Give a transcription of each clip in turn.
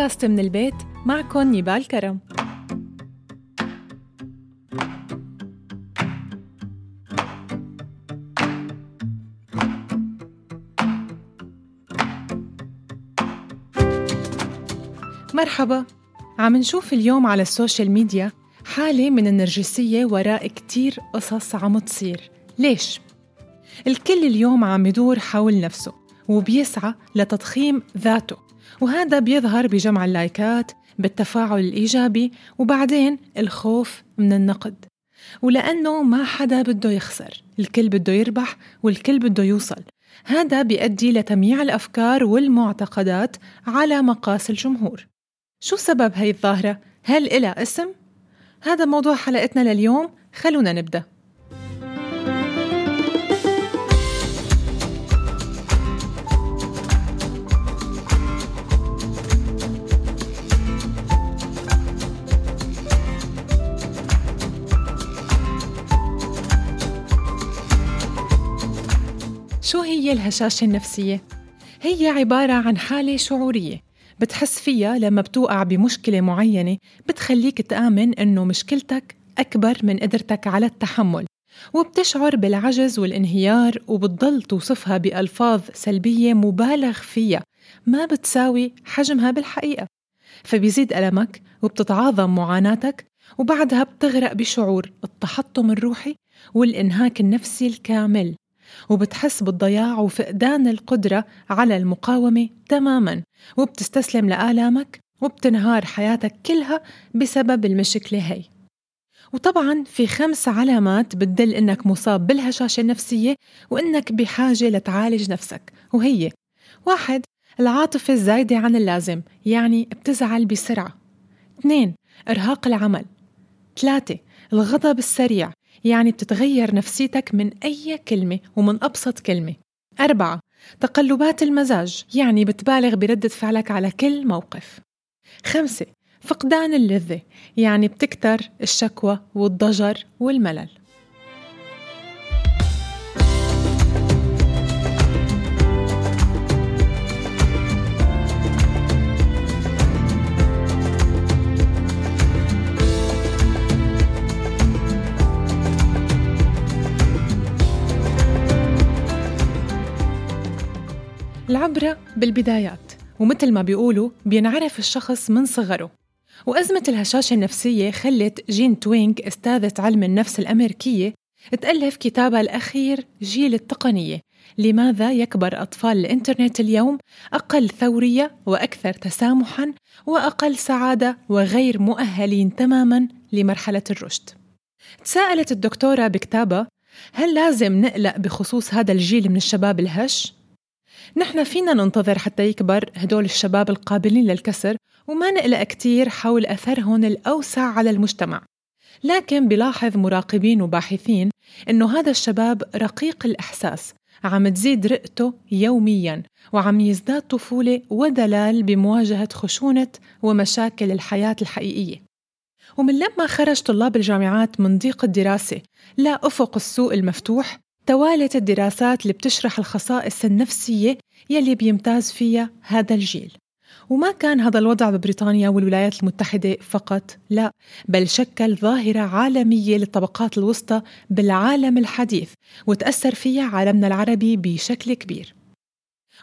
بودكاست من البيت معكم نيبال كرم. مرحبا. عم نشوف اليوم على السوشيال ميديا حالة من النرجسية وراء كتير قصص عم تصير. ليش؟ الكل اليوم عم يدور حول نفسه وبيسعى لتضخيم ذاته. وهذا بيظهر بجمع اللايكات بالتفاعل الإيجابي وبعدين الخوف من النقد ولأنه ما حدا بده يخسر الكل بده يربح والكل بده يوصل هذا بيؤدي لتمييع الأفكار والمعتقدات على مقاس الجمهور شو سبب هاي الظاهرة؟ هل إلها اسم؟ هذا موضوع حلقتنا لليوم خلونا نبدأ شو هي الهشاشة النفسية؟ هي عبارة عن حالة شعورية بتحس فيها لما بتوقع بمشكلة معينة بتخليك تآمن إنه مشكلتك أكبر من قدرتك على التحمل وبتشعر بالعجز والانهيار وبتضل توصفها بألفاظ سلبية مبالغ فيها ما بتساوي حجمها بالحقيقة فبيزيد ألمك وبتتعاظم معاناتك وبعدها بتغرق بشعور التحطم الروحي والإنهاك النفسي الكامل وبتحس بالضياع وفقدان القدرة على المقاومة تماما وبتستسلم لآلامك وبتنهار حياتك كلها بسبب المشكلة هي. وطبعا في خمس علامات بتدل إنك مصاب بالهشاشة النفسية وإنك بحاجة لتعالج نفسك وهي واحد العاطفة الزايدة عن اللازم يعني بتزعل بسرعة. اثنين إرهاق العمل. ثلاثة الغضب السريع. يعني بتتغير نفسيتك من أي كلمة ومن أبسط كلمة. أربعة تقلبات المزاج يعني بتبالغ بردة فعلك على كل موقف. خمسة فقدان اللذة يعني بتكتر الشكوى والضجر والملل. العبرة بالبدايات ومثل ما بيقولوا بينعرف الشخص من صغره. وأزمة الهشاشة النفسية خلت جين توينغ أستاذة علم النفس الأمريكية تألف كتابها الأخير جيل التقنية. لماذا يكبر أطفال الإنترنت اليوم أقل ثورية وأكثر تسامحاً وأقل سعادة وغير مؤهلين تماماً لمرحلة الرشد؟ تساءلت الدكتورة بكتابها هل لازم نقلق بخصوص هذا الجيل من الشباب الهش؟ نحن فينا ننتظر حتى يكبر هدول الشباب القابلين للكسر وما نقلق كتير حول أثرهم الأوسع على المجتمع. لكن بلاحظ مراقبين وباحثين إنه هذا الشباب رقيق الإحساس عم تزيد رئته يومياً وعم يزداد طفولة ودلال بمواجهة خشونة ومشاكل الحياة الحقيقية. ومن لما خرج طلاب الجامعات من ضيق الدراسة لا أفق السوق المفتوح توالت الدراسات اللي بتشرح الخصائص النفسية يلي بيمتاز فيها هذا الجيل. وما كان هذا الوضع ببريطانيا والولايات المتحدة فقط لا بل شكل ظاهرة عالمية للطبقات الوسطى بالعالم الحديث وتأثر فيها عالمنا العربي بشكل كبير.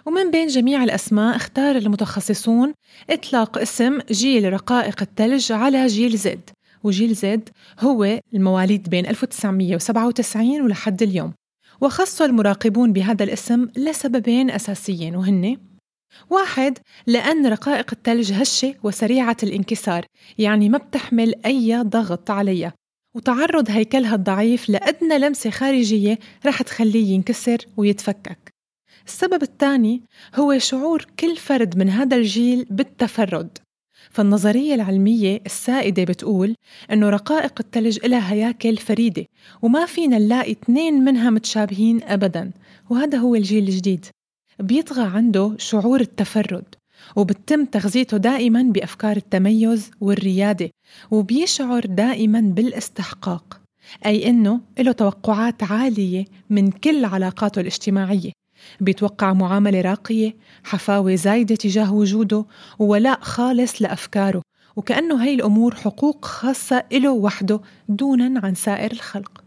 ومن بين جميع الأسماء اختار المتخصصون إطلاق اسم جيل رقائق الثلج على جيل زد. وجيل زد هو المواليد بين 1997 ولحد اليوم. وخص المراقبون بهذا الاسم لسببين أساسيين وهن واحد لأن رقائق الثلج هشة وسريعة الانكسار يعني ما بتحمل أي ضغط عليها وتعرض هيكلها الضعيف لأدنى لمسة خارجية رح تخليه ينكسر ويتفكك. السبب الثاني هو شعور كل فرد من هذا الجيل بالتفرد. فالنظرية العلمية السائدة بتقول إنه رقائق الثلج إلها هياكل فريدة وما فينا نلاقي اثنين منها متشابهين أبدا وهذا هو الجيل الجديد. بيطغى عنده شعور التفرد وبتم تغذيته دائما بأفكار التميز والريادة وبيشعر دائما بالاستحقاق. أي إنه له توقعات عالية من كل علاقاته الاجتماعية. بيتوقع معاملة راقية حفاوة زايدة تجاه وجوده وولاء خالص لأفكاره. وكأنه هاي الأمور حقوق خاصة إله وحده دونا عن سائر الخلق.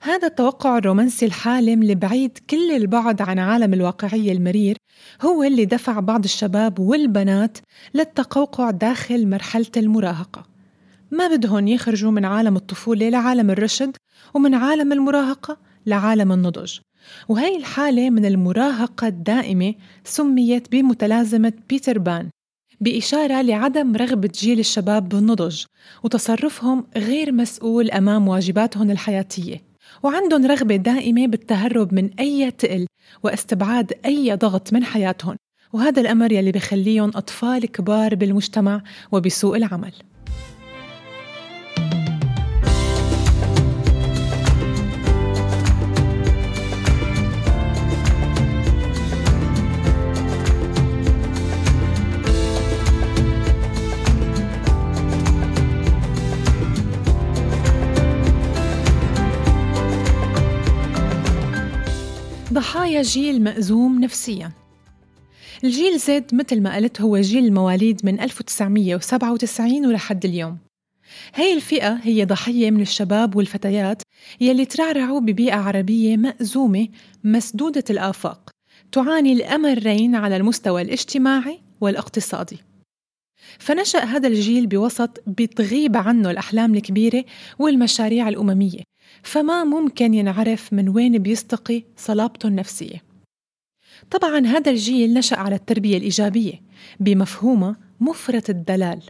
هذا التوقع الرومانسي الحالم البعيد كل البعد عن عالم الواقعية المرير هو اللي دفع بعض الشباب والبنات للتقوقع داخل مرحلة المراهقة. ما بدهم يخرجوا من عالم الطفولة لعالم الرشد ومن عالم المراهقة لعالم النضج. وهي الحالة من المراهقة الدائمة سميت بمتلازمة بيتر بان بإشارة لعدم رغبة جيل الشباب بالنضج وتصرفهم غير مسؤول أمام واجباتهم الحياتية وعندهم رغبة دائمة بالتهرب من أي تقل واستبعاد أي ضغط من حياتهم وهذا الأمر يلي بخليهم أطفال كبار بالمجتمع وبسوق العمل. ضحايا جيل مأزوم نفسياً. الجيل زد مثل ما قلت هو جيل المواليد من 1997 ولحد اليوم. هي الفئة هي ضحية من الشباب والفتيات يلي ترعرعوا ببيئة عربية مأزومة مسدودة الآفاق تعاني الأمرين على المستوى الاجتماعي والاقتصادي. فنشأ هذا الجيل بوسط بتغيب عنه الأحلام الكبيرة والمشاريع الأممية فما ممكن ينعرف من وين بيستقي صلابته النفسية. طبعا هذا الجيل نشأ على التربية الإيجابية بمفهومها مفرط الدلال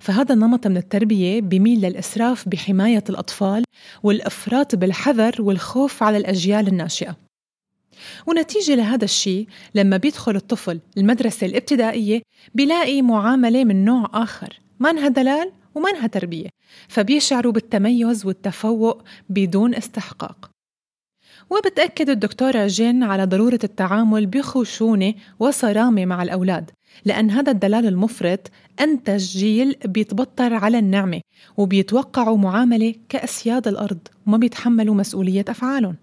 فهذا النمط من التربية بيميل للإسراف بحماية الأطفال والإفراط بالحذر والخوف على الأجيال الناشئة. ونتيجة لهذا الشيء لما بيدخل الطفل المدرسة الابتدائية بيلاقي معاملة من نوع آخر. منها دلال ومنها تربية فبيشعروا بالتميز والتفوق بدون استحقاق. وبتأكد الدكتورة جين على ضرورة التعامل بخشونة وصرامة مع الأولاد لأن هذا الدلال المفرط أنتج جيل بيتبطر على النعمة وبيتوقعوا معاملة كأسياد الأرض وما بيتحملوا مسؤولية أفعالهم.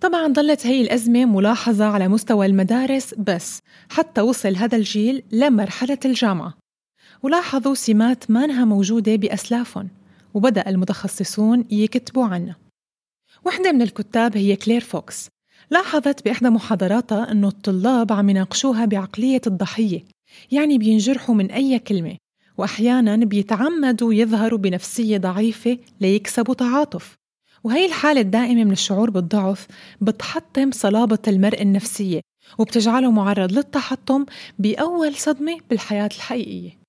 طبعا ظلت هي الأزمة ملاحظة على مستوى المدارس بس حتى وصل هذا الجيل لمرحلة الجامعة. ولاحظوا سمات مانها موجودة بأسلافهم وبدأ المتخصصون يكتبوا عنها. وحدة من الكتاب هي كلير فوكس لاحظت بإحدى محاضراتها أنه الطلاب عم يناقشوها بعقلية الضحية يعني بينجرحوا من أي كلمة وأحيانا بيتعمدوا يظهروا بنفسية ضعيفة ليكسبوا تعاطف. وهي الحالة الدائمة من الشعور بالضعف بتحطم صلابة المرء النفسية وبتجعله معرض للتحطم بأول صدمة بالحياة الحقيقية.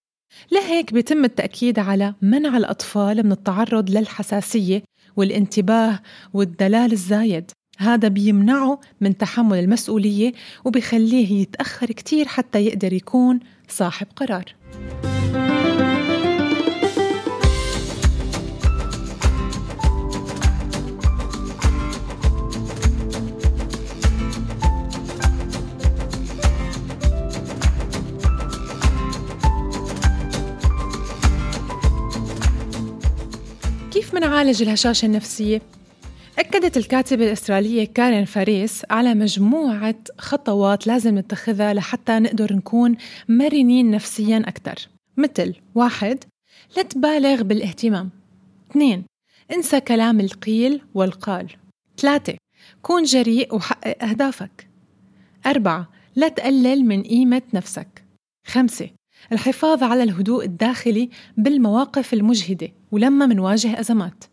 لهيك بيتم التأكيد على منع الأطفال من التعرض للحساسية والانتباه والدلال الزايد. هذا بيمنعه من تحمل المسؤولية وبيخليه يتأخر كتير حتى يقدر يكون صاحب قرار. منعالج الهشاشة النفسية؟ أكدت الكاتبة الإسرائيلية كارين فاريس على مجموعة خطوات لازم نتخذها لحتى نقدر نكون مرنين نفسيا أكثر مثل واحد لا تبالغ بالاهتمام. اثنين انسى كلام القيل والقال. ثلاثة كون جريء وحقق أهدافك. أربعة لا تقلل من قيمة نفسك. خمسة الحفاظ على الهدوء الداخلي بالمواقف المجهدة ولما منواجه أزمات.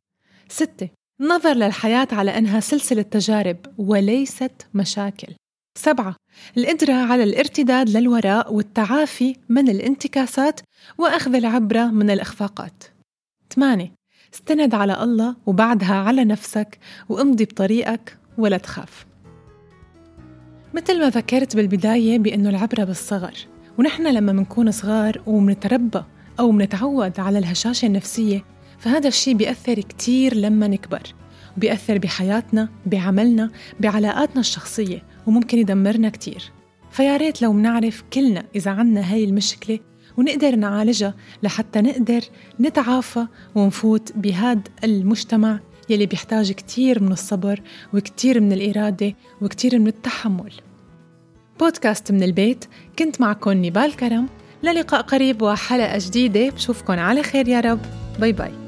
ستة النظر للحياة على أنها سلسلة تجارب وليست مشاكل. سبعة القدرة على الارتداد للوراء والتعافي من الانتكاسات وأخذ العبرة من الإخفاقات. ثمانية استند على الله وبعدها على نفسك وامضي بطريقك ولا تخاف. مثل ما ذكرت بالبداية بأنه العبرة بالصغر ونحن لما منكون صغار ومنتربى أو منتعود على الهشاشة النفسية فهذا الشيء بيأثر كتير لما نكبر. بيأثر بحياتنا بعملنا بعلاقاتنا الشخصية وممكن يدمرنا كتير. فيا ريت لو منعرف كلنا إذا عنا هاي المشكلة ونقدر نعالجها لحتى نقدر نتعافى ونفوت بهذا المجتمع يلي بيحتاج كتير من الصبر وكتير من الإرادة وكتير من التحمل. بودكاست من البيت. كنت معكم نبال كرم. للقاء قريب وحلقة جديدة. بشوفكن على خير يا رب. باي باي.